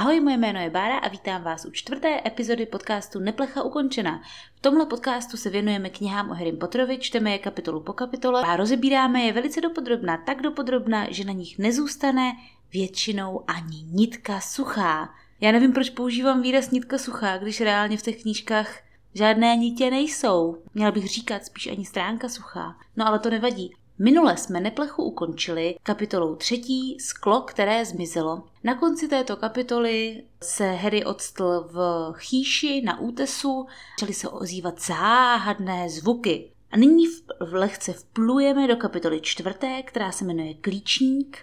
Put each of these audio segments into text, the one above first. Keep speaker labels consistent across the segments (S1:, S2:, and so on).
S1: Ahoj, moje jméno je Bára a vítám vás u čtvrté epizody podcastu Neplecha ukončena. V tomhle podcastu se věnujeme knihám o Harry Potterovi, čteme je kapitolu po kapitole a rozebíráme je velice dopodrobna, tak dopodrobna, že na nich nezůstane většinou ani nitka suchá. Já nevím, proč používám výraz nitka suchá, když reálně v těch knížkách žádné nitě nejsou. Měla bych říkat spíš ani stránka suchá. No ale to nevadí. Minule jsme neplechu ukončili kapitolou třetí Sklo, které zmizelo. Na konci této kapitoly se Harry odstl v chýši na útesu, začaly se ozývat záhadné zvuky. A nyní v, v lehce vplujeme do kapitoly čtvrté, která se jmenuje Klíčník.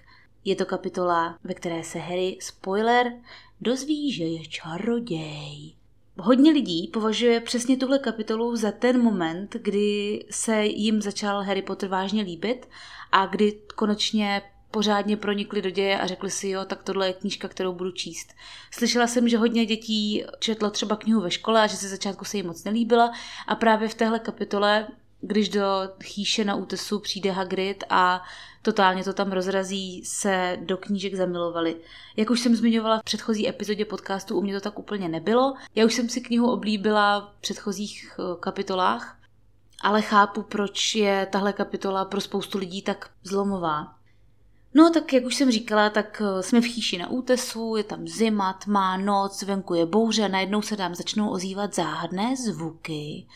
S1: Je to kapitola, ve které se Harry, spoiler, dozví, že je čaroděj. Hodně lidí považuje přesně tuhle kapitolu za ten moment, kdy se jim začal Harry Potter vážně líbit a kdy konečně pořádně pronikli do děje a řekli si, jo, tak tohle je knížka, kterou budu číst. Slyšela jsem, že hodně dětí četlo třeba knihu ve škole a že se začátku se jim moc nelíbila a právě v téhle kapitole když do chýše na útesu přijde Hagrid a totálně to tam rozrazí, se do knížek zamilovali. Jak už jsem zmiňovala v předchozí epizodě podcastu, u mě to tak úplně nebylo. Já už jsem si knihu oblíbila v předchozích eh, kapitolách, ale chápu, proč je tahle kapitola pro spoustu lidí tak zlomová. No tak jak už jsem říkala, tak eh, jsme v chýši na útesu, je tam zima, tmá, noc, venku je bouře najednou se tam začnou ozývat záhadné zvuky.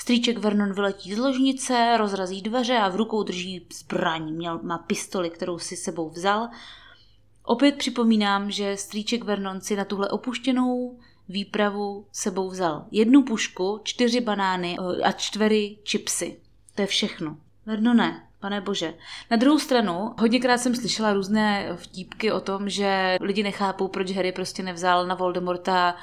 S1: Strýček Vernon vyletí z ložnice, rozrazí dveře a v rukou drží zbraň. Měl, má pistoli, kterou si sebou vzal. Opět připomínám, že strýček Vernon si na tuhle opuštěnou výpravu sebou vzal jednu pušku, čtyři banány eh, a čtvery čipsy. To je všechno. Vernone, Pane bože. Na druhou stranu, hodněkrát jsem slyšela různé vtípky o tom, že lidi nechápou, proč Harry prostě nevzal na Voldemorta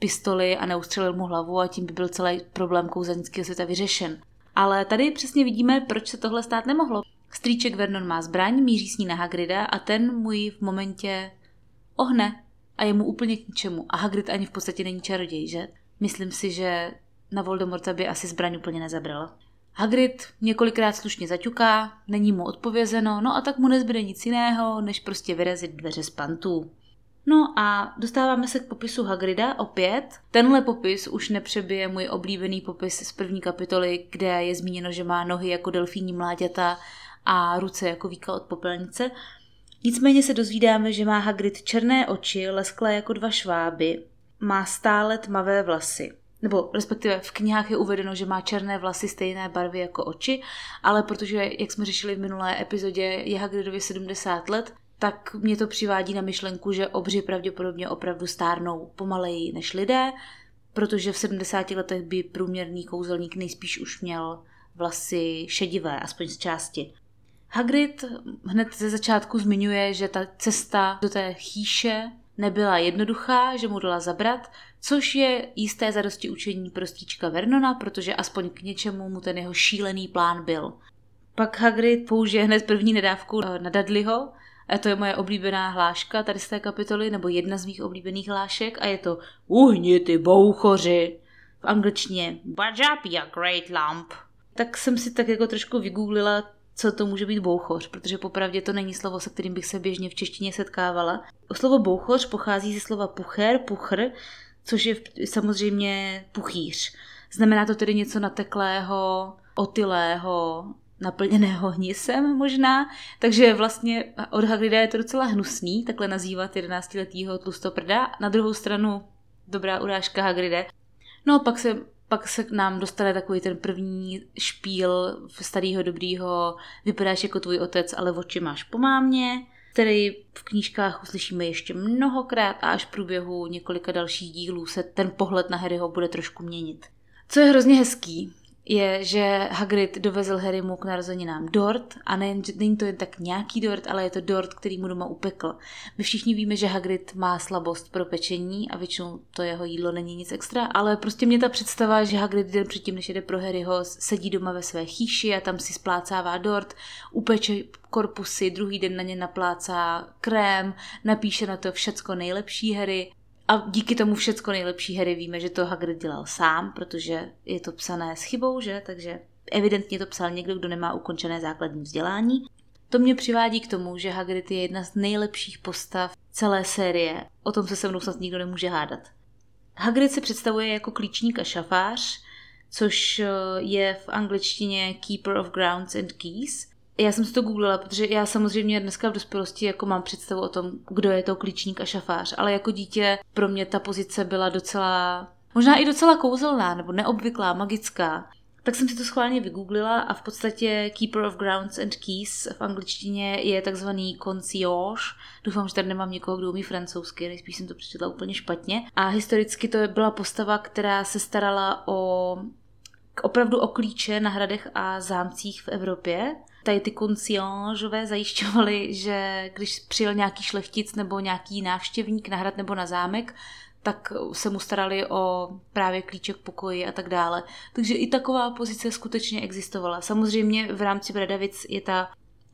S1: pistoli a neustřelil mu hlavu a tím by byl celý problém kouzelnického světa vyřešen. Ale tady přesně vidíme, proč se tohle stát nemohlo. Strýček Vernon má zbraň, míří s ní na Hagrida a ten mu ji v momentě ohne a je mu úplně k ničemu. A Hagrid ani v podstatě není čaroděj, že? Myslím si, že na Voldemorta by asi zbraň úplně nezabral. Hagrid několikrát slušně zaťuká, není mu odpovězeno, no a tak mu nezbyde nic jiného, než prostě vyrazit dveře z pantů. No a dostáváme se k popisu Hagrida opět. Tenhle popis už nepřebije můj oblíbený popis z první kapitoly, kde je zmíněno, že má nohy jako delfíní mláďata a ruce jako víka od popelnice. Nicméně se dozvídáme, že má Hagrid černé oči, lesklé jako dva šváby, má stále tmavé vlasy. Nebo respektive v knihách je uvedeno, že má černé vlasy stejné barvy jako oči, ale protože, jak jsme řešili v minulé epizodě, je Hagridovi 70 let, tak mě to přivádí na myšlenku, že obři pravděpodobně opravdu stárnou pomaleji než lidé, protože v 70 letech by průměrný kouzelník nejspíš už měl vlasy šedivé, aspoň z části. Hagrid hned ze začátku zmiňuje, že ta cesta do té chýše nebyla jednoduchá, že mu dala zabrat, což je jisté zadosti učení prostíčka Vernona, protože aspoň k něčemu mu ten jeho šílený plán byl. Pak Hagrid použije hned první nedávku na Dudleyho, to je moje oblíbená hláška tady z té kapitoly, nebo jedna z mých oblíbených hlášek a je to Uhni ty bouchoři. V angličtině Budge up, great lump. Tak jsem si tak jako trošku vygooglila, co to může být bouchoř, protože popravdě to není slovo, se kterým bych se běžně v češtině setkávala. O slovo bouchoř pochází ze slova pucher, puchr, což je samozřejmě puchýř. Znamená to tedy něco nateklého, otylého, naplněného hnisem možná, takže vlastně od Hagrida je to docela hnusný, takhle nazývat 11-letýho tlustoprda. Na druhou stranu dobrá urážka Hagride. No a pak se, pak se k nám dostane takový ten první špíl starého dobrýho, vypadáš jako tvůj otec, ale oči máš po mámě, který v knížkách uslyšíme ještě mnohokrát a až v průběhu několika dalších dílů se ten pohled na Harryho bude trošku měnit. Co je hrozně hezký, je, že Hagrid dovezl Harrymu k narozeninám dort a nejen, není to jen tak nějaký dort, ale je to dort, který mu doma upekl. My všichni víme, že Hagrid má slabost pro pečení a většinou to jeho jídlo není nic extra, ale prostě mě ta představa, že Hagrid den předtím, než jde pro Harryho, sedí doma ve své chýši a tam si splácává dort, upeče korpusy, druhý den na ně naplácá krém, napíše na to všecko nejlepší Harry a díky tomu všecko nejlepší Harry víme, že to Hagrid dělal sám, protože je to psané s chybou, že? Takže evidentně to psal někdo, kdo nemá ukončené základní vzdělání. To mě přivádí k tomu, že Hagrid je jedna z nejlepších postav celé série. O tom se se mnou snad nikdo nemůže hádat. Hagrid se představuje jako klíčník a šafář, což eh, je v angličtině Keeper of Grounds and Keys. Já jsem si to googlila, protože já samozřejmě dneska v dospělosti jako mám představu o tom, kdo je to klíčník a šafář, ale jako dítě pro mě ta pozice byla docela, možná i docela kouzelná, nebo neobvyklá, magická. Tak jsem si to schválně vygooglila a v podstatě Keeper of Grounds and Keys v angličtině je takzvaný concierge. Doufám, že tady nemám někoho, kdo umí francouzsky, nejspíš jsem to přečetla úplně špatně. A historicky to byla postava, která se starala o opravdu o klíče na hradech a zámcích v Evropě. Tady ty konciážové zajišťovali, že když přijel nějaký šlechtic nebo nějaký návštěvník na hrad nebo na zámek, tak se mu starali o právě klíček pokoji a tak dále. Takže i taková pozice skutečně existovala. Samozřejmě v rámci Bradavic je ta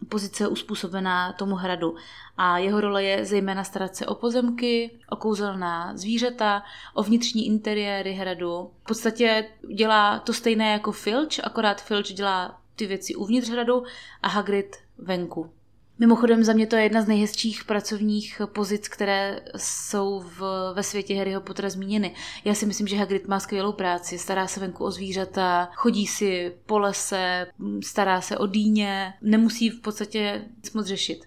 S1: pozice uspůsobená tomu hradu. A jeho role je zejména starat se o pozemky, o kouzelná zvířata, o vnitřní interiéry hradu. V podstatě dělá to stejné jako Filch, akorát Filch dělá ty věci uvnitř hradu a Hagrid venku. Mimochodem za mě to je jedna z nejhezčích pracovních pozic, které jsou v, ve světě Harryho Pottera zmíněny. Já si myslím, že Hagrid má skvělou práci, stará se venku o zvířata, chodí si po lese, stará se o dýně, nemusí v podstatě nic moc řešit.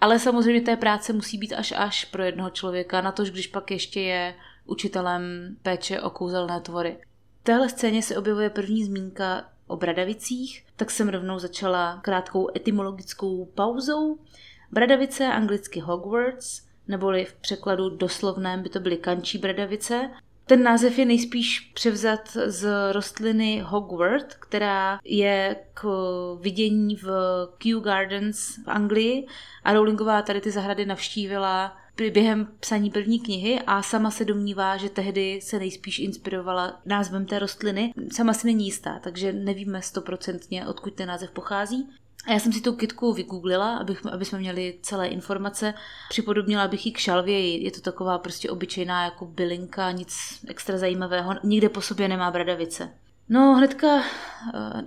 S1: Ale samozřejmě té práce musí být až až pro jednoho člověka, na tož když pak ještě je učitelem péče o kouzelné tvory. V téhle scéně se objevuje první zmínka o Bradavicích, tak jsem rovnou začala krátkou etymologickou pauzou. Bradavice, anglicky Hogwarts, neboli v překladu doslovném by to byly kančí bradavice. Ten název je nejspíš převzat z rostliny Hogwart, která je k vidění v Kew Gardens v Anglii a Rowlingová tady ty zahrady navštívila během psaní první knihy a sama se domnívá, že tehdy se nejspíš inspirovala názvem té rostliny. Sama si není jistá, takže nevíme stoprocentně, odkud ten název pochází. A já jsem si tu kitku vygooglila, abych, aby jsme měli celé informace. Připodobnila bych ji k šalvěji. Je to taková prostě obyčejná jako bylinka, nic extra zajímavého. Nikde po sobě nemá bradavice. No, hnedka eh,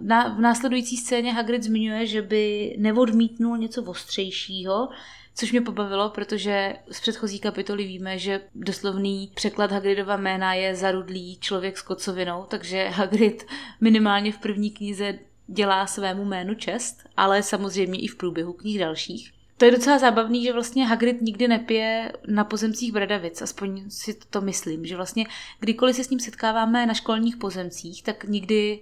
S1: na, v následující scéně Hagrid zmiňuje, že by neodmítnul něco ostřejšího, což mě pobavilo, protože z předchozí kapitoly víme, že doslovný překlad Hagridova jména je zarudlý člověk s kocovinou, takže Hagrid minimálně v první knize dělá svému jménu čest, ale samozřejmě i v průběhu knih dalších. To je docela zábavný, že vlastně Hagrid nikdy nepije na pozemcích Bradavic, aspoň si to myslím, že vlastně kdykoliv se s ním setkáváme na školních pozemcích, tak nikdy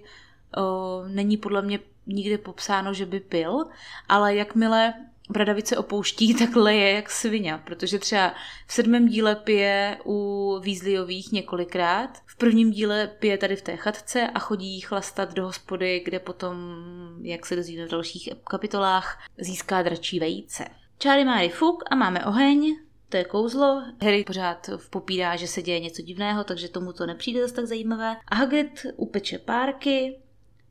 S1: o, není podle mě nikdy popsáno, že by pil, ale jakmile Bradavice opouští, tak leje jak svině, protože třeba v sedmém díle pije u Weasleyových několikrát, v prvním díle pije tady v té chatce a chodí chlastat do hospody, kde potom, jak se dozvíme v dalších kapitolách, získá dračí vejce. Charlie má fuk a máme oheň, to je kouzlo. Harry pořád popírá, že se děje něco divného, takže tomu to nepřijde zase tak zajímavé. A Hagrid upeče párky,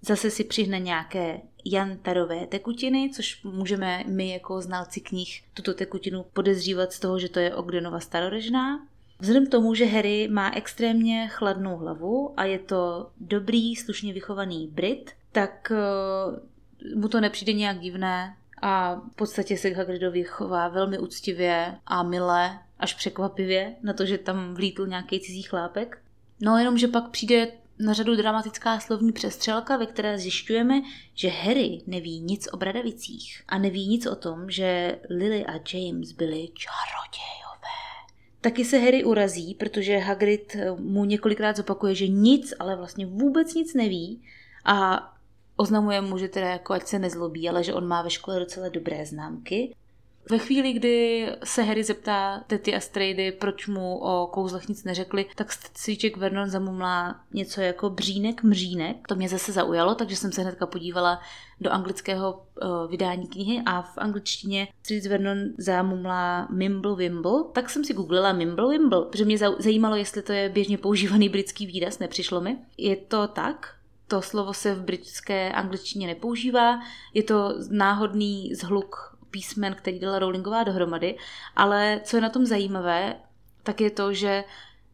S1: zase si přihne nějaké jantarové tekutiny, což můžeme my jako znalci knih tuto tekutinu podezřívat z toho, že to je Ogdenova starorežná. Vzhledem k tomu, že Harry má extrémně chladnou hlavu a je to dobrý, slušně vychovaný Brit, tak uh, mu to nepřijde nějak divné a v podstatě se Hagridovi chová velmi úctivě a milé, až překvapivě na to, že tam vlítl nějaký cizí chlápek. No jenom, že pak přijde na řadu dramatická slovní přestřelka, ve které zjišťujeme, že Harry neví nic o Bradavicích a neví nic o tom, že Lily a James byli čarodějové. Taky se Harry urazí, protože Hagrid mu několikrát zopakuje, že nic, ale vlastně vůbec nic neví a oznamuje mu, že teda jako ať se nezlobí, ale že on má ve škole docela dobré známky. Ve chvíli, kdy se Harry zeptá Tety a Strady, proč mu o kouzlech nic neřekli, tak Cíček Vernon zamumlá něco jako břínek, mřínek. To mě zase zaujalo, takže jsem se hnedka podívala do anglického uh, vydání knihy a v angličtině Cíček Vernon zamumlá Mimble Wimble. Tak jsem si googlila Mimble Wimble, protože mě zajímalo, jestli to je běžně používaný britský výraz, nepřišlo mi. Je to tak, to slovo se v britské angličtině nepoužívá, je to náhodný zhluk písmen, který dala Rowlingová dohromady, ale co je na tom zajímavé, tak je to, že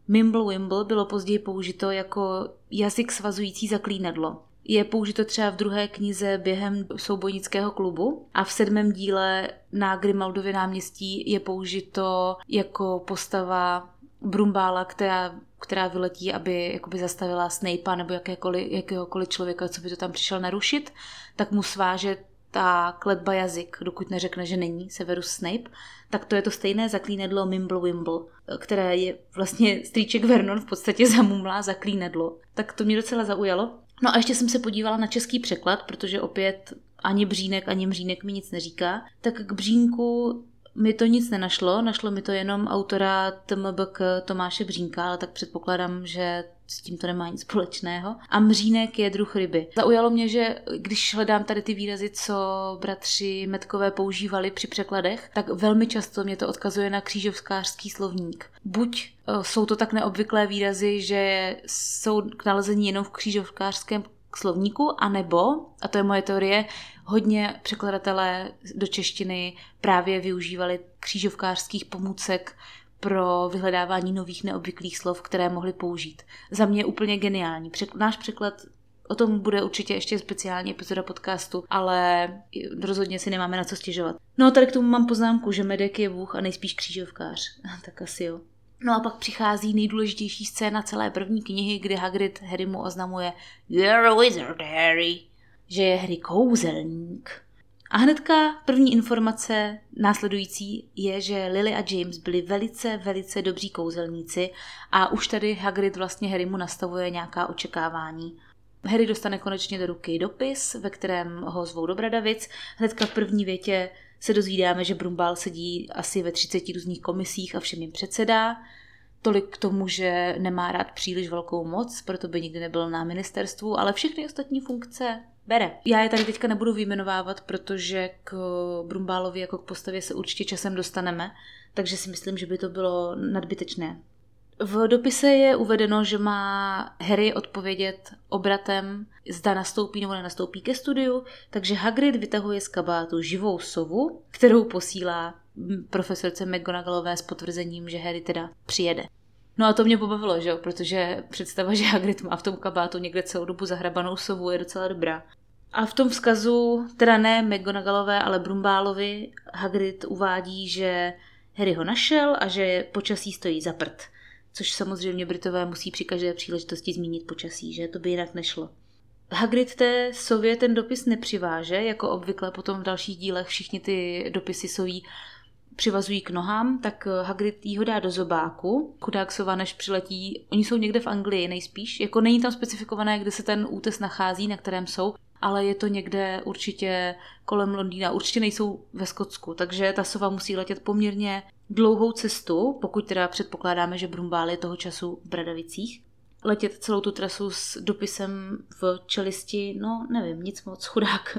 S1: Mimble Wimble bylo později použito jako jazyk svazující zaklínadlo. je použito třeba v druhé knize během soubojnického klubu a v sedmém díle na Grimaldově náměstí je použito jako postava Brumbála, která, která vyletí, aby jakoby zastavila Snape'a nebo jakékoliv, jakéhokoliv člověka, co by to tam přišel narušit, tak mu sváže ta kletba jazyk, dokud neřekne, že není Severus Snape, tak to je to stejné zaklínedlo Mimble Wimble, které je vlastně strýček Vernon v podstatě zamumlá zaklínedlo. Tak to mě docela zaujalo. No a ještě jsem se podívala na český překlad, protože opět ani Břínek, ani Mřínek mi nic neříká. Tak k Břínku mi to nic nenašlo, našlo mi to jenom autora TMBK Tomáše Břínka, ale tak předpokládám, že s tím to nemá nic společného. A mřínek je druh ryby. Zaujalo mě, že když hledám tady ty výrazy, co bratři Metkové používali při překladech, tak velmi často mě to odkazuje na křížovskářský slovník. Buď eh, jsou to tak neobvyklé výrazy, že jsou k nalezení jenom v křížovskářském slovníku, anebo, a to je moje teorie, hodně překladatelé do češtiny právě využívali křížovkářských pomůcek pro vyhledávání nových neobvyklých slov, které mohli použít. Za mě je úplně geniální. Náš překlad O tom bude určitě ještě speciální epizoda podcastu, ale rozhodně si nemáme na co stěžovat. No a tady k tomu mám poznámku, že Medek je vůh a nejspíš křížovkář. tak asi jo. No a pak přichází nejdůležitější scéna celé první knihy, kdy Hagrid Harrymu oznamuje You're a wizard, Harry. Že je Harry kouzelník. A hnedka první informace následující je, že Lily a James byli velice, velice dobří kouzelníci a už tady Hagrid vlastně Harrymu nastavuje nějaká očekávání. Harry dostane konečně do ruky dopis, ve kterém ho zvou do Bradavic. Hnedka v první větě se dozvídáme, že Brumbál sedí asi ve 30 různých komisích a všem jim předsedá. Tolik k tomu, že nemá rád příliš velkou moc, proto by nikdy nebyl na ministerstvu, ale všechny ostatní funkce bere. Já je tady teďka nebudu vyjmenovávat, protože k Brumbálovi jako k postavě se určitě časem dostaneme, takže si myslím, že by to bylo nadbytečné. V dopise je uvedeno, že má Harry odpovědět obratem, zda nastoupí nebo nenastoupí ke studiu, takže Hagrid vytahuje z kabátu živou sovu, kterou posílá profesorce McGonagallové s potvrzením, že Harry teda přijede. No a to mě pobavilo, že jo? protože představa, že Hagrid má v tom kabátu někde celou dobu zahrabanou sovu je docela dobrá. A v tom vzkazu, teda ne McGonagallové, ale Brumbálovi, Hagrid uvádí, že Harry ho našel a že počasí stojí za prd. Což samozřejmě Britové musí při každé příležitosti zmínit počasí, že to by jinak nešlo. Hagrid té sově ten dopis nepřiváže, jako obvykle potom v dalších dílech všichni ty dopisy soví přivazují k nohám, tak Hagrid jí ho dá do zobáku. Chudák sova, než přiletí, oni jsou někde v Anglii nejspíš, jako není tam specifikované, kde se ten útes nachází, na kterém jsou, ale je to někde určitě kolem Londýna, určitě nejsou ve Skotsku, takže ta sova musí letět poměrně dlouhou cestu, pokud teda předpokládáme, že Brumbál je toho času v Bradavicích. Letět celou tu trasu s dopisem v čelisti, no nevím, nic moc, chudák.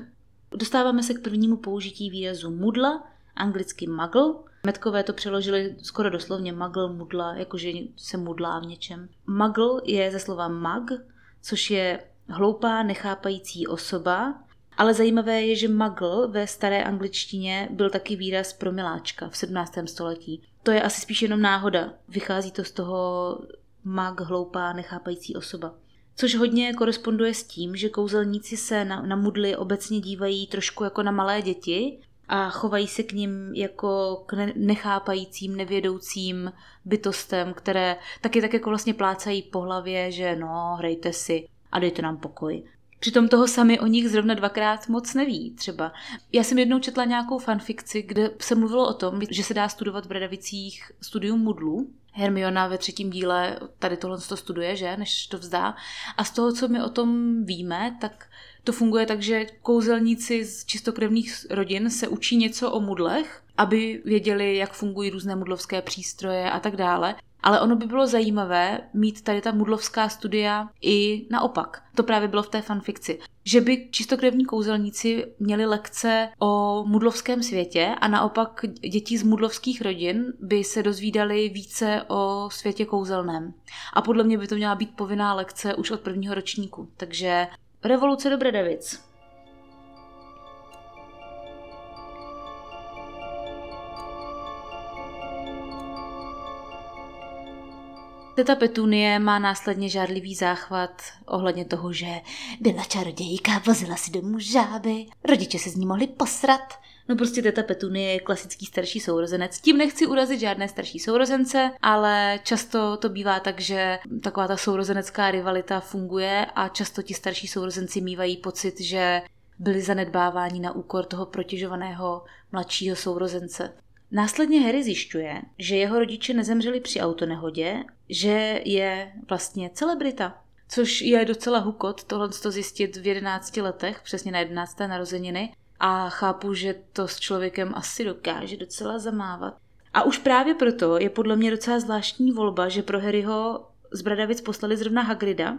S1: Dostáváme se k prvnímu použití výrazu mudla, anglicky muggle. Metkové to přeložili skoro doslovně muggle, mudla, jakože se mudlá v něčem. Muggle je ze slova mag, což je hloupá, nechápající osoba, ale zajímavé je, že muggle ve staré angličtině byl taky výraz pro miláčka v 17. století. To je asi spíš jenom náhoda. Vychází to z toho mag, hloupá, nechápající osoba. Což hodně koresponduje s tím, že kouzelníci se na, na mudly obecně dívají trošku jako na malé děti a chovají se k ním jako k nechápajícím, nevědoucím bytostem, které taky tak jako vlastně plácají po hlavě, že no, hrajte si a dejte nám pokoj. Přitom toho sami o nich zrovna dvakrát moc neví třeba. Já jsem jednou četla nějakou fanfikci, kde se mluvilo o tom, že se dá studovat v Bradavicích studium mudlu. Hermiona ve třetím díle tady tohle to studuje, že, než to vzdá. A z toho, co my o tom víme, tak to funguje tak, že kouzelníci z čistokrevných rodin se učí něco o mudlech, aby věděli, jak fungují různé mudlovské přístroje a tak dále. Ale ono by bylo zajímavé mít tady ta mudlovská studia i naopak. To právě bylo v té fanfikci. Že by čistokrevní kouzelníci měli lekce o mudlovském světě a naopak děti z mudlovských rodin by se dozvídali více o světě kouzelném. A podle mě by to měla být povinná lekce už od prvního ročníku. Takže revoluce do Bredavic. Teta Petunie má následně žádlivý záchvat ohledně toho, že byla čarodějka, vozila si domů žáby, rodiče se z ní mohli posrat. No prostě teta Petunie je klasický starší sourozenec. Tím nechci urazit žádné starší sourozence, ale často to bývá tak, že taková ta sourozenecká rivalita funguje a často ti starší sourozenci mývají pocit, že byli zanedbáváni na úkor toho protěžovaného mladšího sourozence. Následně Harry zjišťuje, že jeho rodiče nezemřeli při autonehodě, že je vlastně celebrita. Což je docela hukot tohle to zjistit v 11 letech, přesně na 11. narozeniny. A chápu, že to s člověkem asi dokáže docela zamávat. A už právě proto je podle mě docela zvláštní volba, že pro Harryho z Bradavic poslali zrovna Hagrida,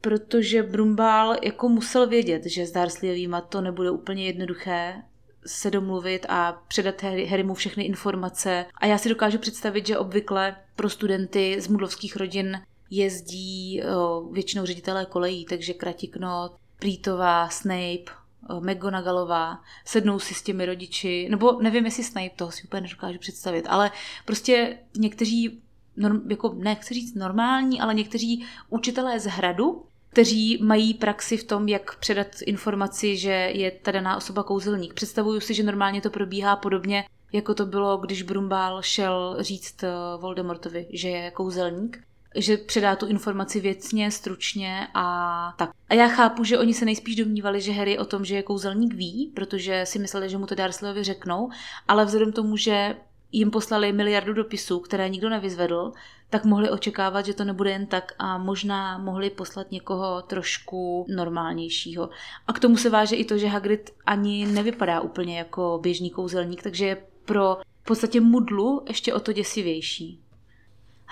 S1: protože Brumbál jako musel vědět, že s Dursleyovýma to nebude úplně jednoduché se domluvit a předat Harrymu všechny informace. A já si dokážu představit, že obvykle pro studenty z mudlovských rodin jezdí o, většinou ředitelé kolejí, takže Kratiknot, Prýtová, Snape, McGonagallová, sednou si s těmi rodiči, nebo nevím, jestli Snape, toho si úplně nedokážu představit, ale prostě někteří, norm, jako nechci říct normální, ale někteří učitelé z hradu kteří mají praxi v tom, jak předat informaci, že je ta daná osoba kouzelník. Představuju si, že normálně to probíhá podobně, jako to bylo, když Brumbál šel říct eh, Voldemortovi, že je kouzelník že předá tu informaci věcně, stručně a tak. A já chápu, že oni se nejspíš domnívali, že Harry o tom, že je kouzelník ví, protože si mysleli, že mu to Dursleyovi řeknou, ale vzhledem tomu, že jim poslali miliardu dopisů, které nikdo nevyzvedl, tak mohli očekávat, že to nebude jen tak a možná mohli poslat někoho trošku normálnějšího. A k tomu se váže i to, že Hagrid ani nevypadá úplně jako běžný kouzelník, takže je pro v podstatě mudlu ještě o to děsivější.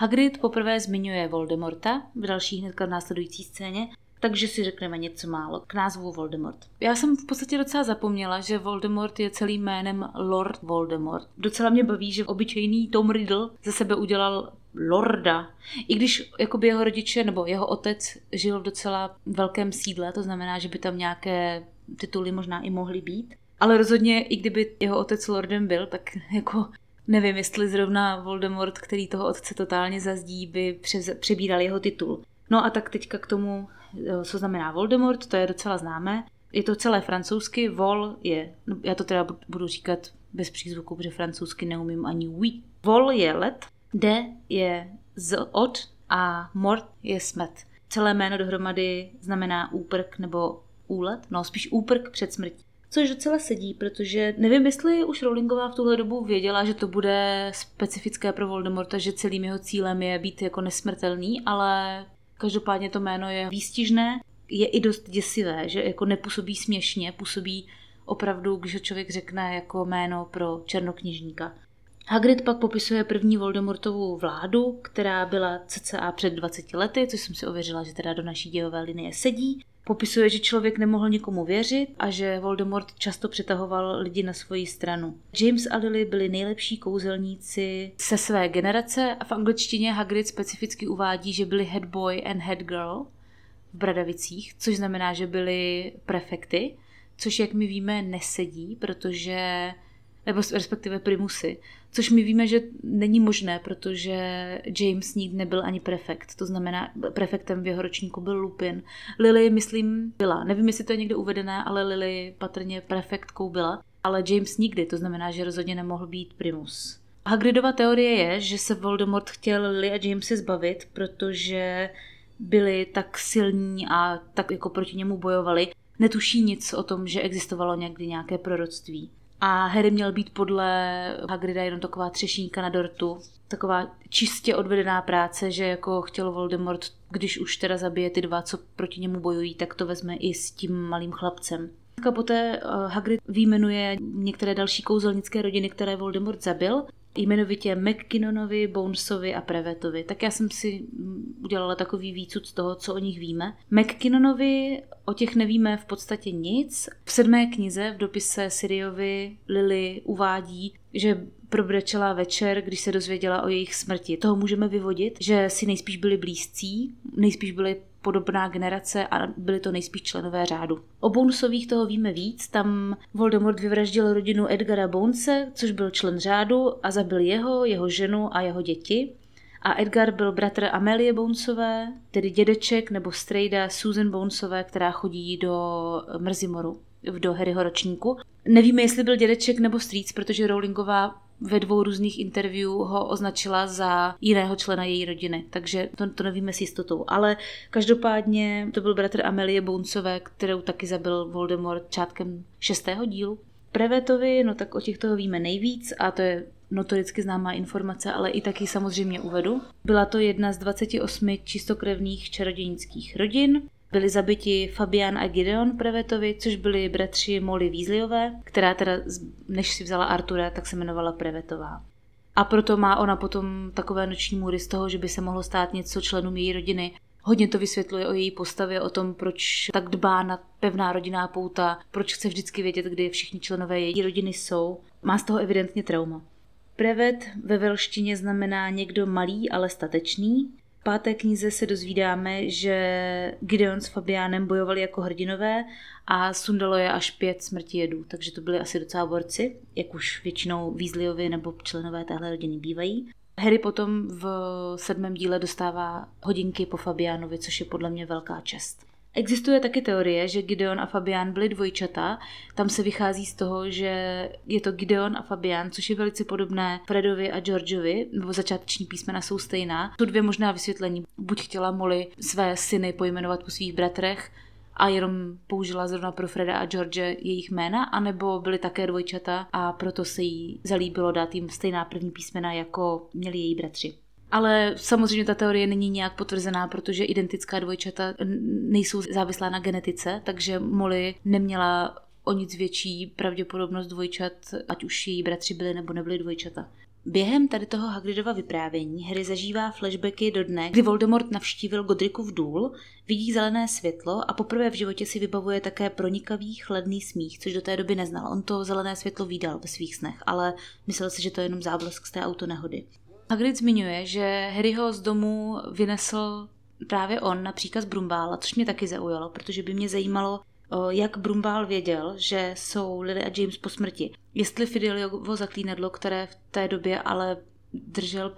S1: Hagrid poprvé zmiňuje Voldemorta v další hnedka následující scéně takže si řekneme něco málo k názvu Voldemort. Já jsem v podstatě docela zapomněla, že Voldemort je celým jménem Lord Voldemort. Docela mě baví, že obyčejný Tom Riddle ze sebe udělal lorda. I když jakoby jeho rodiče nebo jeho otec žil v docela velkém sídle, to znamená, že by tam nějaké tituly možná i mohly být. Ale rozhodně, i kdyby jeho otec lordem byl, tak jako nevím, jestli zrovna Voldemort, který toho otce totálně zazdí, by přebíral jeho titul. No a tak teďka k tomu Eh, co znamená Voldemort, to je docela známé. Je to celé francouzsky, vol je, no, já to teda budu říkat bez přízvuku, protože francouzsky neumím ani oui. Vol je let, de je z od a mort je smet. Celé jméno dohromady znamená úprk nebo úlet, no spíš úprk před smrtí. Což docela sedí, protože nevím, jestli už Rowlingová v tuhle dobu věděla, že to bude specifické pro Voldemorta, že celým jeho cílem je být jako nesmrtelný, ale Každopádně to jméno je výstižné, je i dost děsivé, že jako nepůsobí směšně, působí opravdu, když ho člověk řekne jako jméno pro černokněžníka. Hagrid pak popisuje první Voldemortovu vládu, která byla cca před 20 lety, což jsem si ověřila, že teda do naší dějové linie sedí. Popisuje, že člověk nemohl nikomu věřit a že Voldemort často přitahoval lidi na svoji stranu. James a Lily byli nejlepší kouzelníci se své generace a v angličtině Hagrid specificky uvádí, že byli head boy and head girl v Bradavicích, což znamená, že byli prefekty, což jak my víme nesedí, protože nebo respektive primusy, což my víme, že není možné, protože James nikdy nebyl ani prefekt, to znamená, prefektem v jeho ročníku byl Lupin. Lily, myslím, byla. Nevím, jestli to je někde uvedené, ale Lily patrně prefektkou byla, ale James nikdy, to znamená, že rozhodně nemohl být primus. Hagridova teorie je, že se Voldemort chtěl Lily a Jamesy zbavit, protože byli tak silní a tak jako proti němu bojovali. Netuší nic o tom, že existovalo někdy nějaké proroctví. A Harry měl být podle Hagrida jenom taková třešínka na dortu. Taková čistě odvedená práce, že jako chtěl Voldemort, když už teda zabije ty dva, co proti němu bojují, tak to vezme i s tím malým chlapcem. A poté eh, Hagrid výjmenuje některé další kouzelnické rodiny, které Voldemort zabil jmenovitě McKinnonovi, Bonesovi a Prevetovi. Tak já jsem si udělala takový výcud z toho, co o nich víme. McKinnonovi o těch nevíme v podstatě nic. V sedmé knize v dopise Siriovi Lily uvádí, že probrečela večer, když se dozvěděla o jejich smrti. Toho můžeme vyvodit, že si nejspíš byli blízcí, nejspíš byli podobná generace a byli to nejspíš členové řádu. O Bonesových toho víme víc, tam Voldemort vyvraždil rodinu Edgara Bonese, což byl člen řádu a zabil jeho, jeho ženu a jeho děti. A Edgar byl bratr Amelie Bonesové, tedy dědeček nebo strejda Susan Bonesové, která chodí do Mrzimoru do Harryho ročníku. Nevíme, jestli byl dědeček nebo strýc, protože Rowlingová ve dvou různých interview ho označila za jiného člena její rodiny, takže to, to nevíme s jistotou. Ale každopádně to byl bratr Amelie Bonesové, kterou taky zabil Voldemort čátkem šestého dílu. Prevetovi, no tak o těch toho víme nejvíc a to je notoricky známá informace, ale i taky samozřejmě uvedu. Byla to jedna z 28 čistokrevných čarodějnických rodin. Byli zabiti Fabian a Gideon Prevetovi, což byli bratři Molly Weasleyové, která teda, než si vzala Artura, tak se jmenovala Prevetová. A proto má ona potom takové noční můry z toho, že by se mohlo stát něco členům její rodiny. Hodně to vysvětluje o její postavě, o tom, proč tak dbá na pevná rodinná pouta, proč chce vždycky vědět, kde všichni členové její rodiny jsou. Má z toho evidentně trauma. Prevet ve velštině znamená někdo malý, ale statečný. Páté knize se dozvídáme, že Gideon s Fabiánem bojovali jako hrdinové a sundalo je až pět smrti jedů, takže to byli asi docela borci, jak už většinou Weasleyovi nebo členové téhle rodiny bývají. Harry potom v sedmém díle dostává hodinky po Fabiánovi, což je podle mě velká čest. Existuje taky teorie, že Gideon a Fabián byli dvojčata. Tam se vychází z toho, že je to Gideon a Fabián, což je velice podobné Fredovi a Georgeovi, nebo začáteční písmena jsou stejná. To dvě možná vysvětlení. Buď chtěla Molly své syny pojmenovat po svých bratrech, a jenom použila zrovna pro Freda a George jejich jména, anebo byly také dvojčata a proto se jí zalíbilo dát jim stejná první písmena, jako měli její bratři. Ale samozřejmě ta teorie není nějak potvrzená, protože identická dvojčata nejsou závislá na genetice, takže Molly neměla o nic větší pravděpodobnost dvojčat, ať už její bratři byli nebo nebyli dvojčata. Během tady toho Hagridova vyprávění Harry zažívá flashbacky do dne, kdy Voldemort navštívil Godricův důl, vidí zelené světlo a poprvé v životě si vybavuje také pronikavý chladný smích, což do té doby neznal. On to zelené světlo výdal ve svých snech, ale myslel si, že to je jenom záblesk z té autonehody. Hagrid zmiňuje, že Harryho z domu vynesl právě on na příkaz Brumbála, což mě taky zaujalo, protože by mě zajímalo, jak Brumbál věděl, že jsou Lily a James po smrti. Jestli Fideliovo zaklínadlo, které v té době ale držel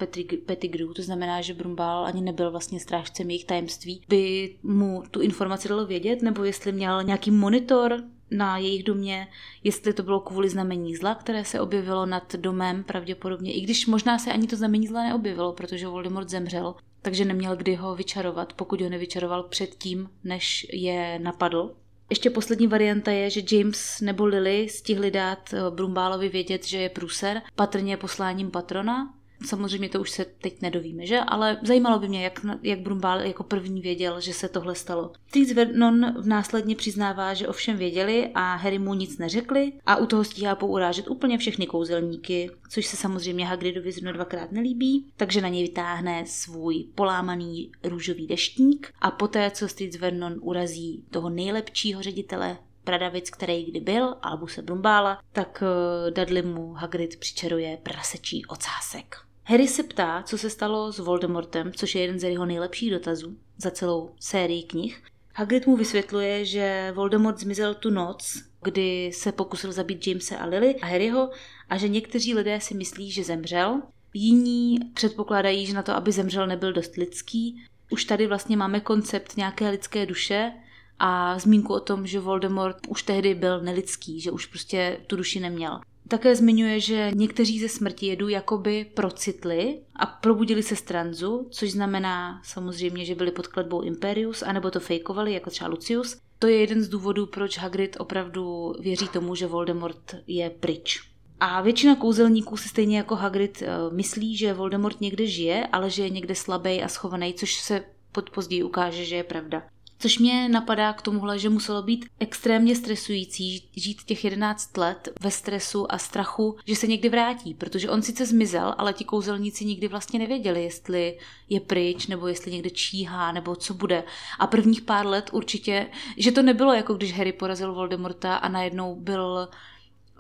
S1: Pettigrew, to znamená, že Brumbál ani nebyl vlastně strážcem jejich tajemství, by mu tu informaci dalo vědět, nebo jestli měl nějaký monitor na jejich domě, jestli to bylo kvůli znamení zla, které se objevilo nad domem pravděpodobně, i když možná se ani to znamení zla neobjevilo, protože Voldemort zemřel, takže neměl kdy ho vyčarovat, pokud ho nevyčaroval předtím, než je napadl. Ještě poslední varianta je, že James nebo Lily stihli dát eh, Brumbálovi vědět, že je průser, patrně posláním patrona, Samozřejmě to už se teď nedovíme, že? Ale zajímalo by mě, jak, jak Brumbál jako první věděl, že se tohle stalo. Trix Vernon následně přiznává, že ovšem věděli a Harry mu nic neřekli a u toho stíhá pourážet úplně všechny kouzelníky, což se samozřejmě Hagridovi zrovna dvakrát nelíbí, takže na něj vytáhne svůj polámaný růžový deštník a poté, co Trix Vernon urazí toho nejlepšího ředitele Pradavic, který kdy byl, Albuse Brumbála, tak eh, Dudley mu Hagrid přičaruje prasečí ocásek. Harry se ptá, co se stalo s Voldemortem, což je jeden z jeho nejlepších dotazů za celou sérii knih. Hagrid mu vysvětluje, že Voldemort zmizel tu noc, kdy se pokusil zabít Jamese a Lily a Harryho a že někteří lidé si myslí, že zemřel. Jiní předpokládají, že na to, aby zemřel, nebyl dost lidský. Už tady vlastně máme koncept nějaké lidské duše a zmínku o tom, že Voldemort už tehdy byl nelidský, že už prostě tu duši neměl. Také zmiňuje, že někteří ze smrti jedu jakoby procitli a probudili se z tranzu, což znamená samozřejmě, že byli pod kletbou Imperius, anebo to fejkovali, jako třeba Lucius. To je jeden z důvodů, proč Hagrid opravdu věří tomu, že Voldemort je pryč. A většina kouzelníků si stejně jako Hagrid eh, myslí, že Voldemort někde žije, ale že je někde slabý a schovaný, což se pod později ukáže, že je pravda. Což mě napadá k tomuhle, že muselo být extrémně stresující žít těch 11 let ve stresu a strachu, že se někdy vrátí, protože on sice zmizel, ale ti kouzelníci nikdy vlastně nevěděli, jestli je pryč, nebo jestli někde číhá, nebo co bude. A prvních pár let určitě, že to nebylo jako když Harry porazil Voldemorta a najednou byl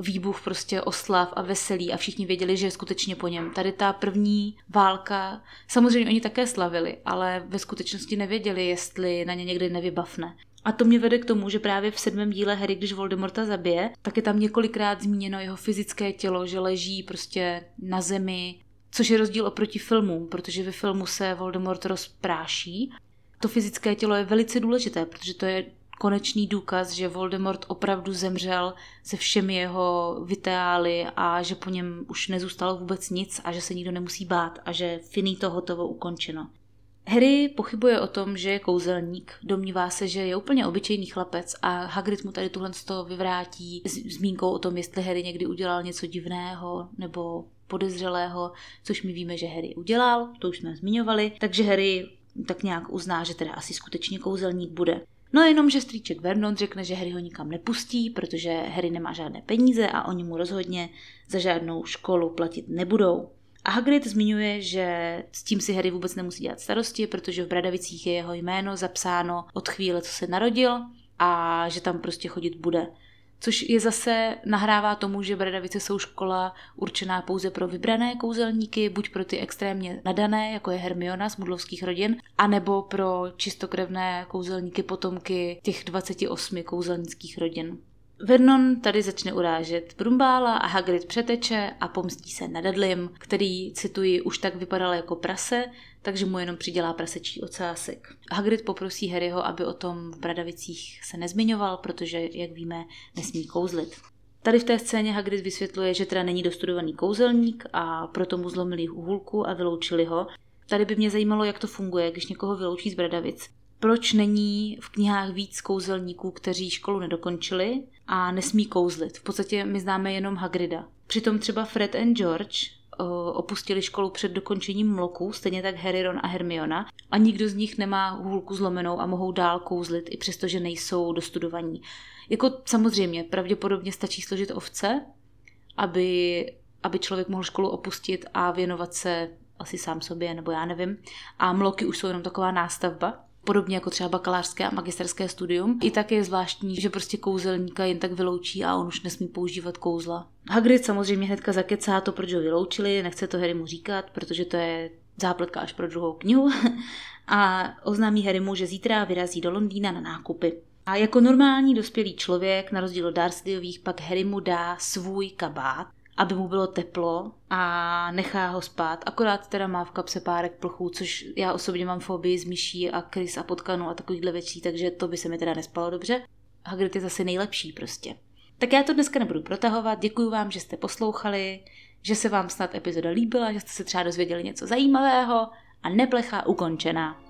S1: výbuch prostě oslav a veselí a všichni věděli, že je skutečně po něm. Tady ta první válka, samozřejmě oni také slavili, ale ve skutečnosti nevěděli, jestli na ně někdy nevybavne. A to mě vede k tomu, že právě v sedmém díle Harry, když Voldemorta zabije, tak je tam několikrát zmíněno jeho fyzické tělo, že leží prostě na zemi, Což je rozdíl oproti filmům, protože ve filmu se Voldemort rozpráší. To fyzické tělo je velice důležité, protože to je konečný důkaz, že Voldemort opravdu zemřel se všemi jeho vitály a že po něm už nezůstalo vůbec nic a že se nikdo nemusí bát a že finito hotovo ukončeno. Harry pochybuje o tom, že je kouzelník, domnívá se, že je úplně obyčejný chlapec a Hagrid mu tady tuhle toho vyvrátí s zmínkou o tom, jestli Harry někdy udělal něco divného nebo podezřelého, což my víme, že Harry udělal, to už jsme zmiňovali, takže Harry tak nějak uzná, že teda asi skutečně kouzelník bude. No jenom, že strýček Vernon řekne, že Harry ho nikam nepustí, protože Harry nemá žádné peníze a oni mu rozhodně za žádnou školu platit nebudou. A Hagrid zmiňuje, že s tím si Harry vůbec nemusí dělat starosti, protože v Bradavicích je jeho jméno zapsáno od chvíle, co se narodil a že tam prostě chodit bude. Což je zase nahrává tomu, že Bradavice jsou škola určená pouze pro vybrané kouzelníky, buď pro ty extrémně nadané, jako je Hermiona z mudlovských rodin, anebo pro čistokrevné kouzelníky potomky těch 28 kouzelnických rodin. Vernon tady začne urážet Brumbála a Hagrid přeteče a pomstí se na Dudleym, který, cituji, už tak vypadal jako prase, takže mu jenom přidělá prasečí ocásek. Hagrid poprosí Harryho, aby o tom v Bradavicích se nezmiňoval, protože, jak víme, nesmí kouzlit. Tady v té scéně Hagrid vysvětluje, že teda není dostudovaný kouzelník a proto mu zlomili hůlku a vyloučili ho. Tady by mě zajímalo, jak to funguje, když někoho vyloučí z Bradavic. Proč není v knihách víc kouzelníků, kteří školu nedokončili a nesmí kouzlit? V podstatě my známe jenom Hagrida. Přitom třeba Fred and George opustili školu před dokončením mloku, stejně tak Harry, Ron a Hermiona a nikdo z nich nemá hůlku zlomenou a mohou dál kouzlit, i přesto, že nejsou dostudovaní. Jako samozřejmě, pravděpodobně stačí složit ovce, aby, aby člověk mohl školu opustit a věnovat se asi sám sobě, nebo já nevím. A mloky už jsou jenom taková nástavba. Podobně jako třeba bakalářské a magisterské studium. I tak je zvláštní, že prostě kouzelníka jen tak vyloučí a on už nesmí používat kouzla. Hagrid samozřejmě hnedka zakecá to, proč ho vyloučili, nechce to Harrymu říkat, protože to je zápletka až pro druhou knihu. a oznámí Harrymu, že zítra vyrazí do Londýna na nákupy. A jako normální dospělý člověk, na rozdíl od Dursleyových, pak Harry mu dá svůj kabát, aby mu bylo teplo a nechá ho spát. Akorát teda má v kapse párek plchů, což já osobně mám fobii z myší a krys a potkanu a takovýchhle věcí, takže to by se mi teda nespalo dobře. Hagrid je zase nejlepší prostě. Tak já to dneska nebudu protahovat, děkuji vám, že jste poslouchali, že se vám snad epizoda líbila, že jste se třeba dozvěděli něco zajímavého a neplecha ukončená.